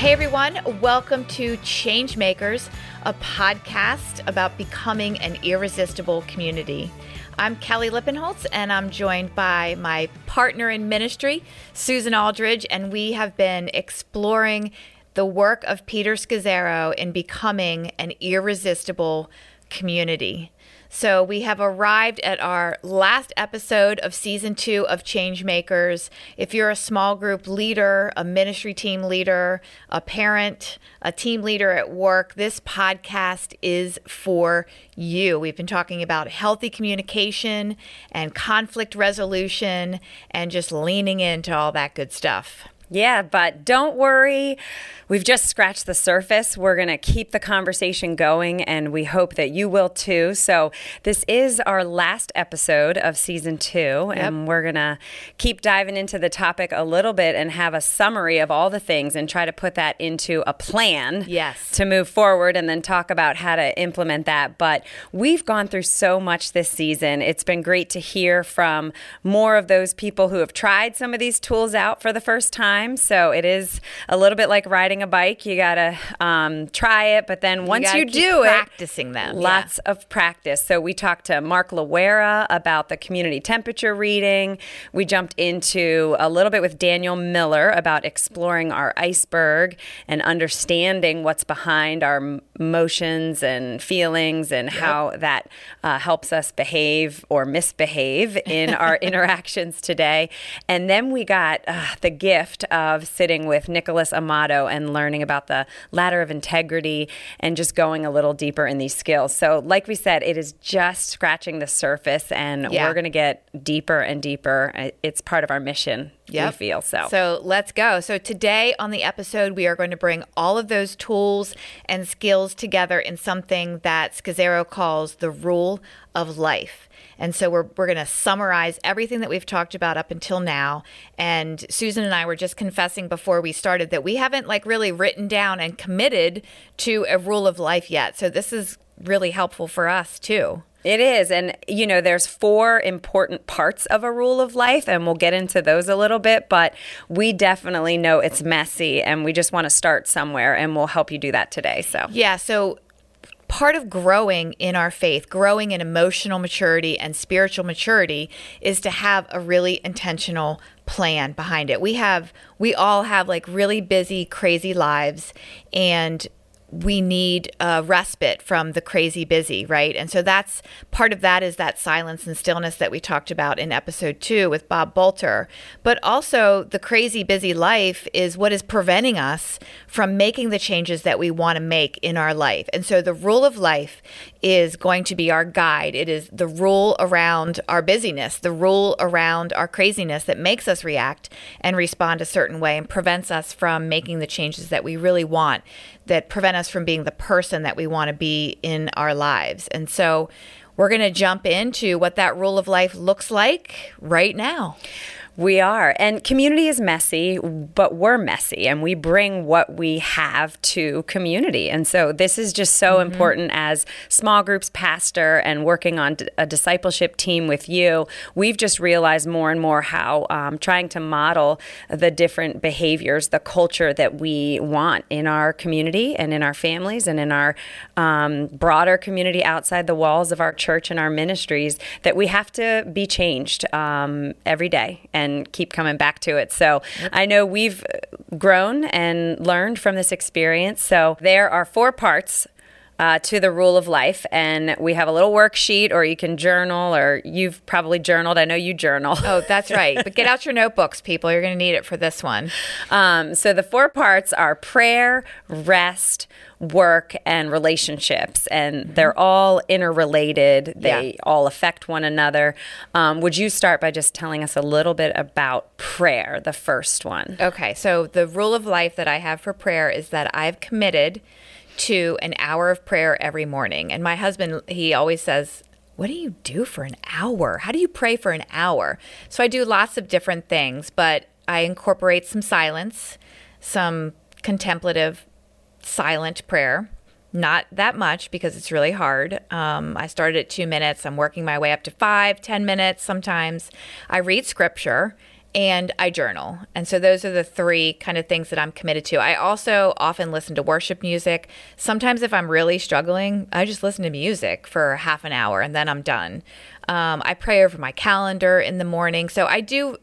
Hey everyone, welcome to Changemakers, a podcast about becoming an irresistible community. I'm Kelly Lippenholtz, and I'm joined by my partner in ministry, Susan Aldridge, and we have been exploring the work of Peter Scazzero in becoming an irresistible community. So we have arrived at our last episode of season two of Changemakers. If you're a small group leader, a ministry team leader, a parent, a team leader at work, this podcast is for you. We've been talking about healthy communication and conflict resolution and just leaning into all that good stuff. Yeah, but don't worry. We've just scratched the surface. We're going to keep the conversation going, and we hope that you will too. So, this is our last episode of season two, yep. and we're going to keep diving into the topic a little bit and have a summary of all the things and try to put that into a plan yes. to move forward and then talk about how to implement that. But we've gone through so much this season. It's been great to hear from more of those people who have tried some of these tools out for the first time. So, it is a little bit like riding a bike, you gotta um, try it, but then once you, you do it, practicing them, lots yeah. of practice. So we talked to Mark Loera about the community temperature reading. We jumped into a little bit with Daniel Miller about exploring our iceberg and understanding what's behind our emotions and feelings and yep. how that uh, helps us behave or misbehave in our interactions today. And then we got uh, the gift of sitting with Nicholas Amato and learning about the ladder of integrity and just going a little deeper in these skills. So, like we said, it is just scratching the surface, and yeah. we're going to get deeper and deeper. It's part of our mission. Yep. We feel so. So let's go. So today on the episode, we are going to bring all of those tools and skills together in something that Scazzero calls the rule of life. And so we're, we're going to summarize everything that we've talked about up until now. And Susan and I were just confessing before we started that we haven't like really written down and committed to a rule of life yet. So this is really helpful for us too. It is. And, you know, there's four important parts of a rule of life, and we'll get into those a little bit, but we definitely know it's messy and we just want to start somewhere, and we'll help you do that today. So, yeah. So, part of growing in our faith, growing in emotional maturity and spiritual maturity, is to have a really intentional plan behind it. We have, we all have like really busy, crazy lives, and we need a respite from the crazy busy, right? And so that's part of that is that silence and stillness that we talked about in episode two with Bob Bolter. But also, the crazy busy life is what is preventing us from making the changes that we want to make in our life. And so the rule of life is going to be our guide. It is the rule around our busyness, the rule around our craziness that makes us react and respond a certain way and prevents us from making the changes that we really want, that prevent us from being the person that we want to be in our lives. And so we're going to jump into what that rule of life looks like right now. We are. And community is messy, but we're messy and we bring what we have to community. And so this is just so mm-hmm. important as small groups pastor and working on a discipleship team with you. We've just realized more and more how um, trying to model the different behaviors, the culture that we want in our community and in our families and in our um, broader community outside the walls of our church and our ministries, that we have to be changed um, every day. And and keep coming back to it. So. I know we've grown and learned from this experience. So there are four parts uh, to the rule of life. And we have a little worksheet, or you can journal, or you've probably journaled. I know you journal. Oh, that's right. but get out your notebooks, people. You're going to need it for this one. Um, so the four parts are prayer, rest, work, and relationships. And mm-hmm. they're all interrelated, they yeah. all affect one another. Um, would you start by just telling us a little bit about prayer, the first one? Okay. So the rule of life that I have for prayer is that I've committed to an hour of prayer every morning. And my husband, he always says, what do you do for an hour? How do you pray for an hour? So I do lots of different things, but I incorporate some silence, some contemplative, silent prayer. Not that much because it's really hard. Um, I started at two minutes. I'm working my way up to five, ten minutes sometimes. I read scripture and I journal. And so those are the three kind of things that I'm committed to. I also often listen to worship music. Sometimes, if I'm really struggling, I just listen to music for half an hour and then I'm done. Um, I pray over my calendar in the morning. So I do.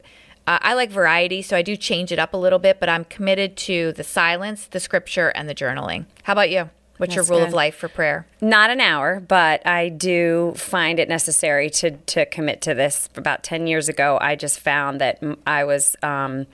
Uh, I like variety, so I do change it up a little bit, but I'm committed to the silence, the scripture, and the journaling. How about you? What's That's your rule good. of life for prayer? Not an hour, but I do find it necessary to to commit to this. About ten years ago, I just found that I was um,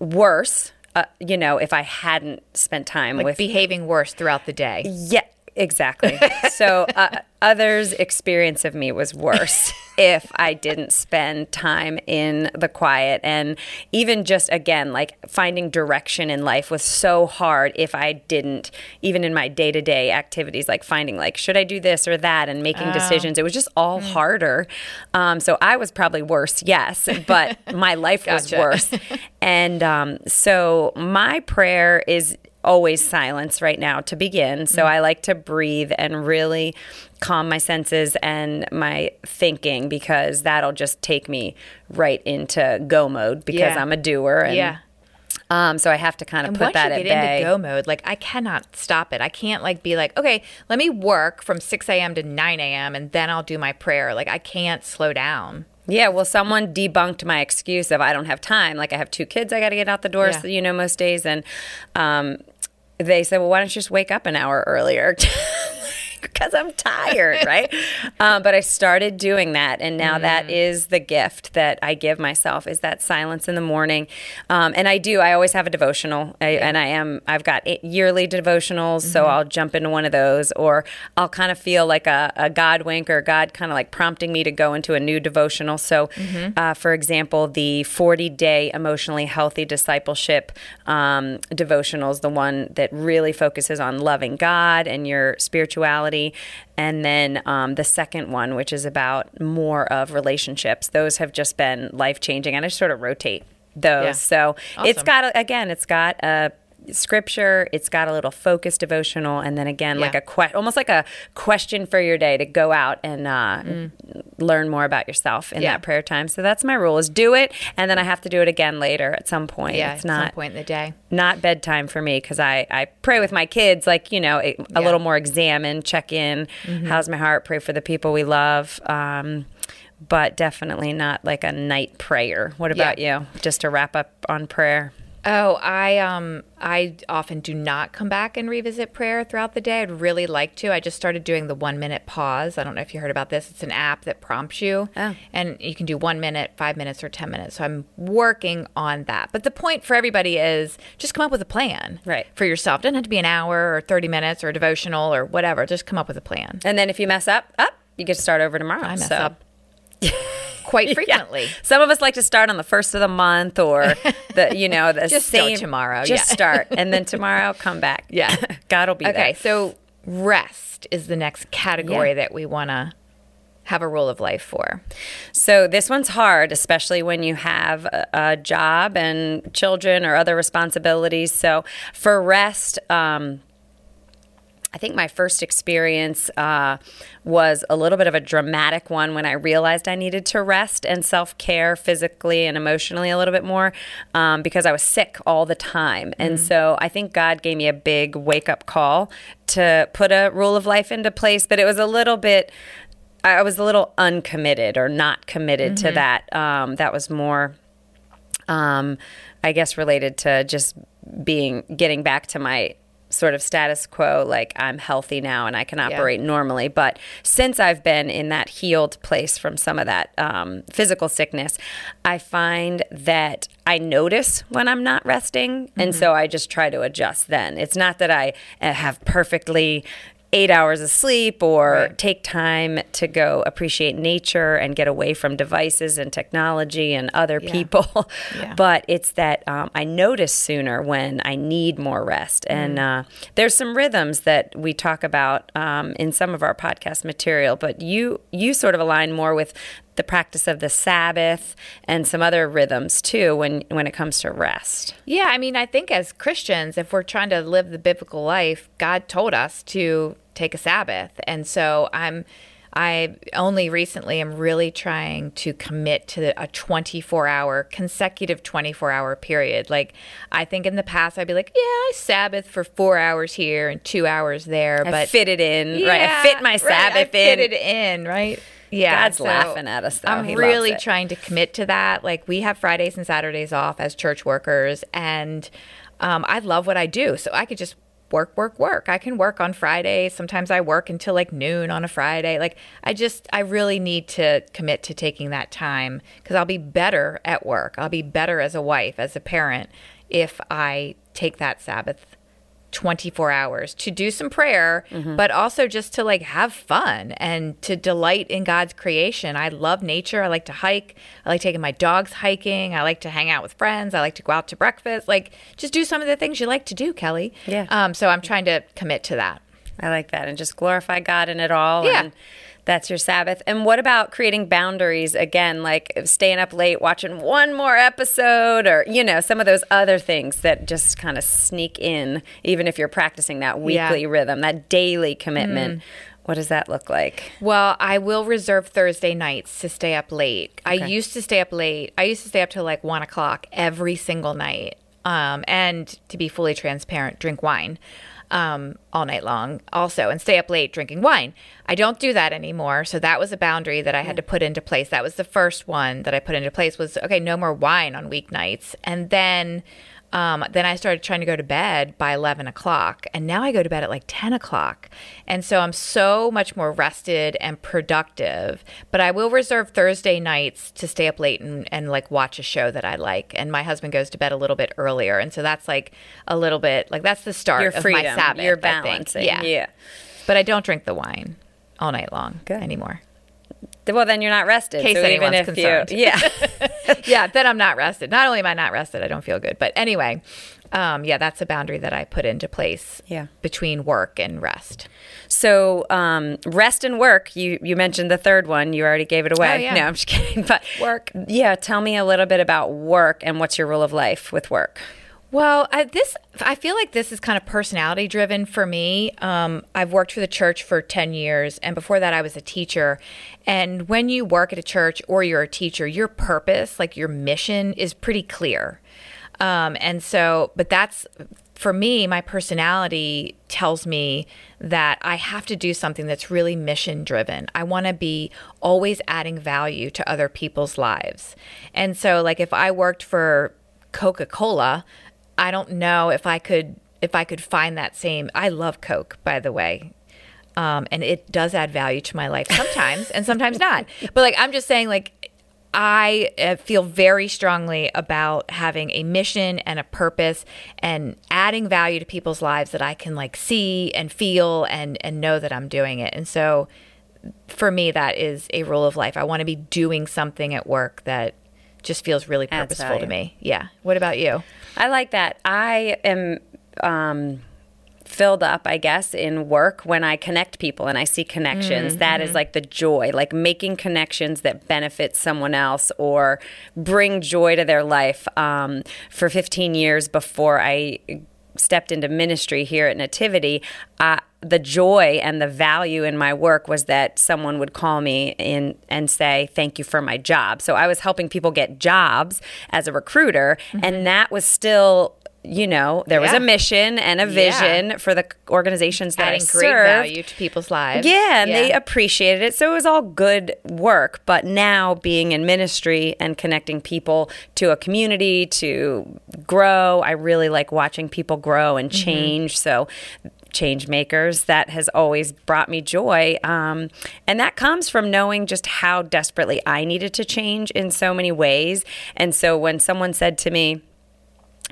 worse. Uh, you know, if I hadn't spent time Like with behaving worse throughout the day. yeah, exactly. so uh, others' experience of me was worse if I didn't spend time in the quiet. And even just again, like finding direction in life was so hard if I didn't, even in my day to day activities, like finding like, should I do this or that and making decisions. It was just all harder. Um, so I was probably worse, yes, but my life was worse. And um, so my prayer is always silence right now to begin. So I like to breathe and really calm my senses and my thinking because that'll just take me right into go mode because Yeah. I'm a doer. And, Yeah. Um, so I have to kind of And put that you at get bay. into go mode, like I cannot stop it. I can't like be like, okay, let me work from 6 a.m. to 9 a.m. and then I'll do my prayer. Like I can't slow down. Yeah, well, someone debunked my excuse of I don't have time. Like I have two kids, I got to get out the door. Yeah. So, you know, most days, and um, they said, "Well, why don't you just wake up an hour earlier?" Because I'm tired, right? um, but I started doing that, and now that is the gift that I give myself is that silence in the morning. Um, and I do. I always have a devotional, I, and I am. I've got yearly devotionals, so I'll jump into one of those, or I'll kind of feel like a, a God wink or God kind of like prompting me to go into a new devotional. So, uh, for example, the 40 day emotionally healthy discipleship um, devotional is the one that really focuses on loving God and your spirituality. And then um, the second one, which is about more of relationships, those have just been life changing. And I sort of rotate those. Yeah. So it's got, again, it's got a scripture it's got a little focused devotional and then again like a que- almost like a question for your day to go out and uh, learn more about yourself in Mm. Yeah. that prayer time so that's my rule is do it and then i have to do it again later at some point Yeah, it's at not some point in the day. not bedtime for me because I, I pray with my kids like you know a, a Yeah. Mm-hmm. little more examine check in how's my heart pray for the people we love um, but definitely not like a night prayer what about you just to wrap up on prayer Oh, I um I often do not come back and revisit prayer throughout the day. I'd really like to. I just started doing the 1 minute pause. I don't know if you heard about this. It's an app that prompts you. Oh. And you can do 1 minute, 5 minutes or 10 minutes. So I'm working on that. But the point for everybody is just come up with a plan. Right. For yourself. It Doesn't have to be an hour or 30 minutes or a devotional or whatever. Just come up with a plan. and then if you mess up up you get to start over tomorrow I mess so. up quite frequently. Some of us like to start on the first of the month or the you know the Just same tomorrow, Just yeah. start and then tomorrow come back. Yeah. God will be Okay, there. so rest is the next category Yeah. that we want to have a rule of life for. So this one's hard, especially when you have a, a job and children or other responsibilities. So for rest, um, I think my first experience uh, was a little bit of a dramatic one when I realized I needed to rest and self care physically and emotionally a little bit more um, because I was sick all the time. And so I think God gave me a big wake up call to put a rule of life into place, but it was a little bit. I was a little uncommitted or not committed to that. Um, that was more um, I guess related to just being getting back to my sort of status quo like I'm healthy now and I can operate normally. But since I've been in that healed place from some of that um, physical sickness I find that I notice when I'm not resting. And so I just try to adjust then. It's not that I uh, have perfectly eight hours of sleep or Right. take time to go appreciate nature and get away from devices and technology and other Yeah. people. Yeah. But it's that um, I notice sooner when I need more rest. And Mm. uh, there's some rhythms that we talk about um, in some of our podcast material, but you you sort of align more with the practice of the Sabbath and some other rhythms too when when it comes to rest. Yeah, I mean, I think as Christians, if we're trying to live the biblical life, God told us to take a Sabbath. And so I'm I only recently am really trying to commit to a 24 hour, consecutive 24 hour period. Like, I think in the past I'd be like, yeah, I Sabbath for four hours here and two hours there. I but fit it in, right? I fit my right, Sabbath I in. fit it in, right? Yeah. God's laughing at us, though. I'm He really trying to commit to that. Like, we have Fridays and Saturdays off as church workers, and um, I love what I do. So I could just work, work, work. I can work on Fridays. Sometimes I work until like noon on a Friday. Like, I just, I really need to commit to taking that time because I'll be better at work. I'll be better as a wife, as a parent, if I take that Sabbath 24 hours to do some prayer, Mm-hmm. but also just to like have fun and to delight in God's creation. I love nature. I like to hike. I like taking my dogs hiking. I like to hang out with friends. I like to go out to breakfast. Like just do some of the things you like to do, Kelly. Yeah. Um, so I'm trying to commit to that. I like that. And just glorify God in it all. Yeah. And that's your Sabbath. And what about creating boundaries again, like staying up late, watching one more episode, or, you know, some of those other things that just kind of sneak in, even if you're practicing that Yeah. weekly rhythm, that daily commitment. What does that look like? Well, I will reserve Thursday nights to stay up late. I used to stay up late. I used to stay up till like one o'clock every single night. Um, and to be fully transparent, drink wine um, all night long also and stay up late drinking wine. I don't do that anymore. So that was a boundary that I had to put into place. That was the first one that I put into place was okay, no more wine on weeknights. And then um, then I started trying to go to bed by 11 o'clock, and now I go to bed at like 10 o'clock. And so I'm so much more rested and productive. But I will reserve Thursday nights to stay up late and, and like watch a show that I like. And my husband goes to bed a little bit earlier. And so that's like a little bit like that's the start Your of my Sabbath. your I balancing. Yeah. yeah. But I don't drink the wine all night long Good. anymore. Well, then you're not rested. In case so even anyone's if concerned. you, yeah, yeah, then I'm not rested. Not only am I not rested, I don't feel good. But anyway, um, yeah, that's a boundary that I put into place Yeah. between work and rest. So um, rest and work. You you mentioned the third one. You already gave it away. Oh, yeah. No, I'm just kidding. But Work. Yeah, tell me a little bit about work and what's your rule of life with work. Well, I, this I feel like this is kind of personality driven for me. Um, I've worked for the church for ten years, and before that, I was a teacher. And when you work at a church or you're a teacher, your purpose, like your mission, is pretty clear. Um, and so, but that's for me, my personality tells me that I have to do something that's really mission driven. I want to be always adding value to other people's lives. And so, like, if I worked for Coca Cola, I don't know if I could if I could find that same. I love Coke, by the way. Um, and it does add value to my life sometimes and sometimes not. But like I'm just saying, like I uh, feel very strongly about having a mission and a purpose and adding value to people's lives that I can like see and feel and and know that I'm doing it. And so for me that is a rule of life. I want to be doing something at work that just feels really purposeful to me. Yeah. What about you? I like that. I am um, filled up, I guess, in work when I connect people and I see connections. That is like the joy, like making connections that benefit someone else or bring joy to their life. Um, for 15 years before I stepped into ministry here at Nativity, uh, the joy and the value in my work was that someone would call me in and say, Thank you for my job. So I was helping people get jobs as a recruiter, and that was still. You know, there was Mm-hmm. A mission and a Yeah. vision for the organizations that Adding I great value to people's lives. Yeah, and they appreciated it. So it was all good work. But now being in ministry and connecting people to a community to grow, I really like watching people grow and Mm-hmm. change. So change makers that has always brought me joy um, and that comes from knowing just how desperately i needed to change in so many ways and so when someone said to me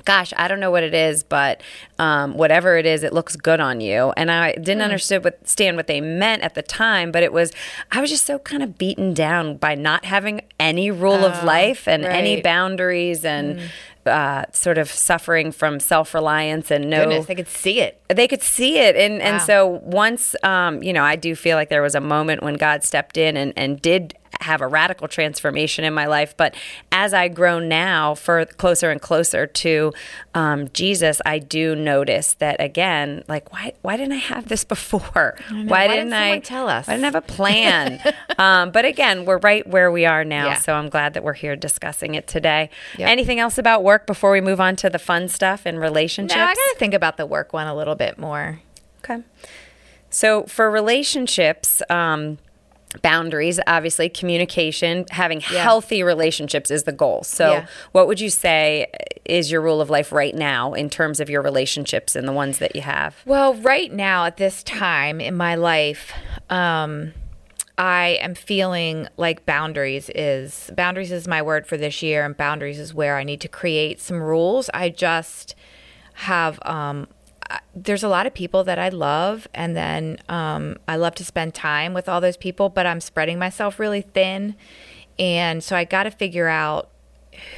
gosh, I don't know what it is, but um, whatever it is, it looks good on you. And I didn't understand what, understand what they meant at the time, but it was, I was just so kind of beaten down by not having any rule of life and any right. Hmm. boundaries and uh, sort of suffering from self reliance and no Goodness, they could see it. they could see it and and so once um, you know i do feel like there was a moment when god stepped in and, and did have a radical transformation in my life. But as I grow now, for closer and closer to um, Jesus, I do notice that again, like why why didn't I have this before? Why, Why didn't didn't I tell us? Why didn't have a plan? um, but again, we're right where we are now, Yeah. so I'm glad that we're here discussing it today. Yep. Anything else about work before we move on to the fun stuff and relationships? No, I got to think about the work one a little bit more. Okay. So for relationships, um, boundaries, obviously, communication, having Yeah. healthy relationships is the goal. So, Yeah. what would you say is your rule of life right now in terms of your relationships and the ones that you have? Well, right now at this time in my life, um, I am feeling like boundaries is boundaries is my word for this year, and boundaries is where I need to create some rules. I just have um, there's a lot of people that I love, and then um, I love to spend time with all those people, but I'm spreading myself really thin, and so I got to figure out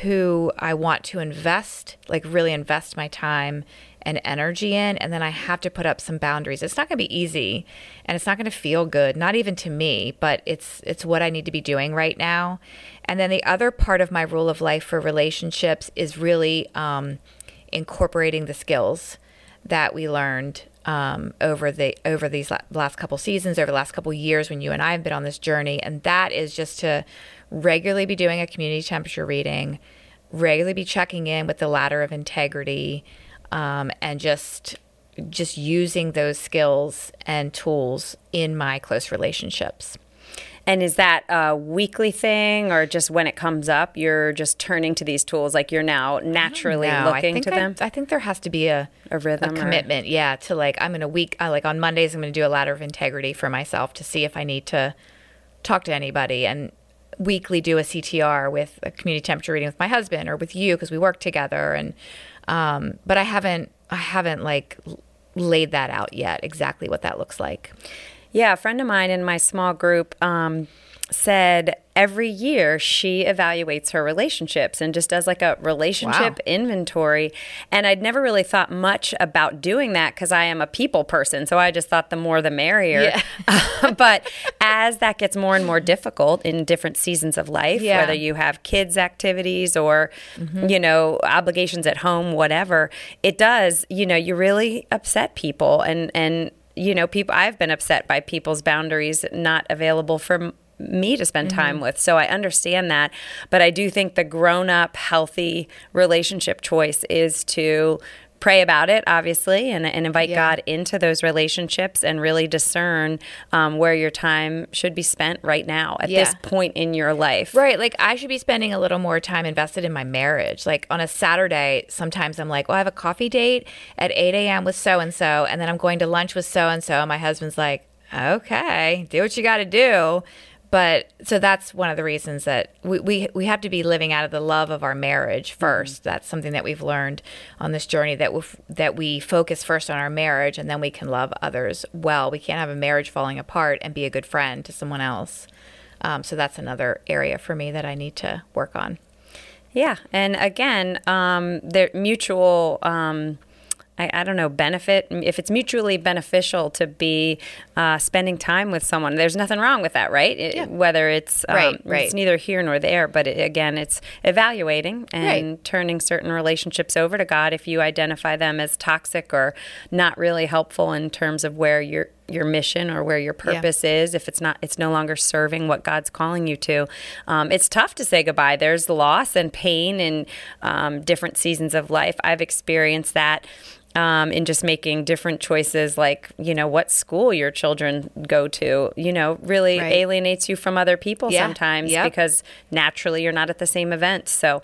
who I want to invest, like really invest my time and energy in. And then I have to put up some boundaries. It's not going to be easy and it's not going to feel good, not even to me, but it's, it's what I need to be doing right now. And then the other part of my rule of life for relationships is really um, incorporating the skills that we learned um, over the over these last couple seasons, over the last couple years when you and I have been on this journey, and that is just to regularly be doing a community temperature reading, regularly be checking in with the ladder of integrity, um, and just just using those skills and tools in my close relationships. And is that a weekly thing or just when it comes up, you're just turning to these tools like you're now naturally looking to I, them? I think there has to be a A rhythm or- commitment. Yeah, to like I'm gonna week uh, like on Mondays I'm gonna do a ladder of integrity for myself to see if I need to talk to anybody and weekly do a CTR with a community temperature reading with my husband or with you because we work together and um, but I haven't I haven't like laid that out yet exactly what that looks like. Yeah, a friend of mine in my small group um, said every year she evaluates her relationships and just does like a relationship Wow. inventory. And I'd never really thought much about doing that because I am a people person. So I just thought the more the merrier. but as that gets more and more difficult in different seasons of life, Yeah. whether you have kids' activities or, you know, obligations at home, whatever, it does, you know, you really upset people. And, and, you know, people, I've been upset by people's boundaries not available for m- me to spend mm-hmm. time with. So I understand that. But I do think the grown up, healthy relationship choice is to pray about it, obviously, and, and invite Yeah. God into those relationships and really discern um, where your time should be spent right now at this point in your life. Right. Like I should be spending a little more time invested in my marriage. Like on a Saturday, sometimes I'm like, well, I have a coffee date at 8 a.m. with so and so, and then I'm going to lunch with so and so. And my husband's like, okay, do what you got to do. But so that's one of the reasons that we, we, we have to be living out of the love of our marriage 1st That's something that we've learned on this journey that we that we focus first on our marriage and then we can love others well. We can't have a marriage falling apart and be a good friend to someone else. Um, so that's another area for me that I need to work on. Yeah, and again, um, they're mutual. Um, I, I don't know benefit if it's mutually beneficial to be uh, spending time with someone. There's nothing wrong with that, right? It- Yeah. Whether it's um, Right, right. it's neither here nor there, but it, again, it's evaluating and Right. turning certain relationships over to God if you identify them as toxic or not really helpful in terms of where your your mission or where your purpose is if it's not it's no longer serving what god's calling you to um, it's tough to say goodbye there's loss and pain in um, different seasons of life i've experienced that um, in just making different choices like you know what school your children go to you know really Right. alienates you from other people Yeah. sometimes Yep. because naturally you're not at the same event so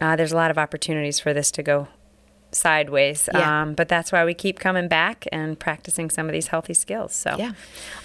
uh, there's a lot of opportunities for this to go sideways Yeah. um, but that's why we keep coming back and practicing some of these healthy skills so Yeah.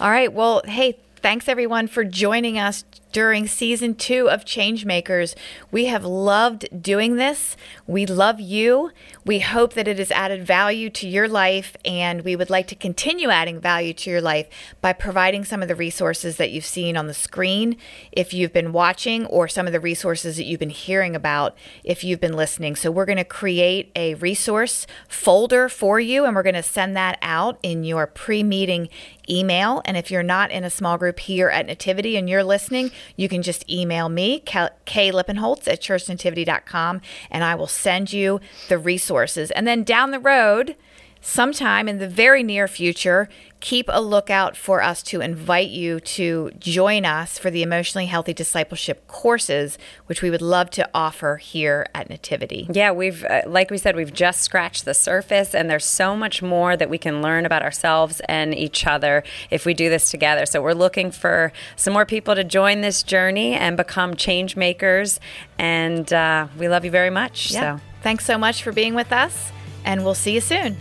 All right. Well, hey, thanks everyone for joining us during season two of Changemakers. We have loved doing this. We love you. We hope that it has added value to your life, and we would like to continue adding value to your life by providing some of the resources that you've seen on the screen if you've been watching, or some of the resources that you've been hearing about if you've been listening. So, we're going to create a resource folder for you, and we're going to send that out in your pre meeting email. And if you're not in a small group here at Nativity and you're listening, you can just email me, Kay Lippenholtz at churchnativity.com, and I will send you the resources. And then down the road, sometime in the very near future, keep a lookout for us to invite you to join us for the emotionally healthy discipleship courses, which we would love to offer here at Nativity. Yeah, we've, uh, like we said, we've just scratched the surface, and there's so much more that we can learn about ourselves and each other if we do this together. So we're looking for some more people to join this journey and become change makers. And uh, we love you very much. Yeah. So thanks so much for being with us, and we'll see you soon.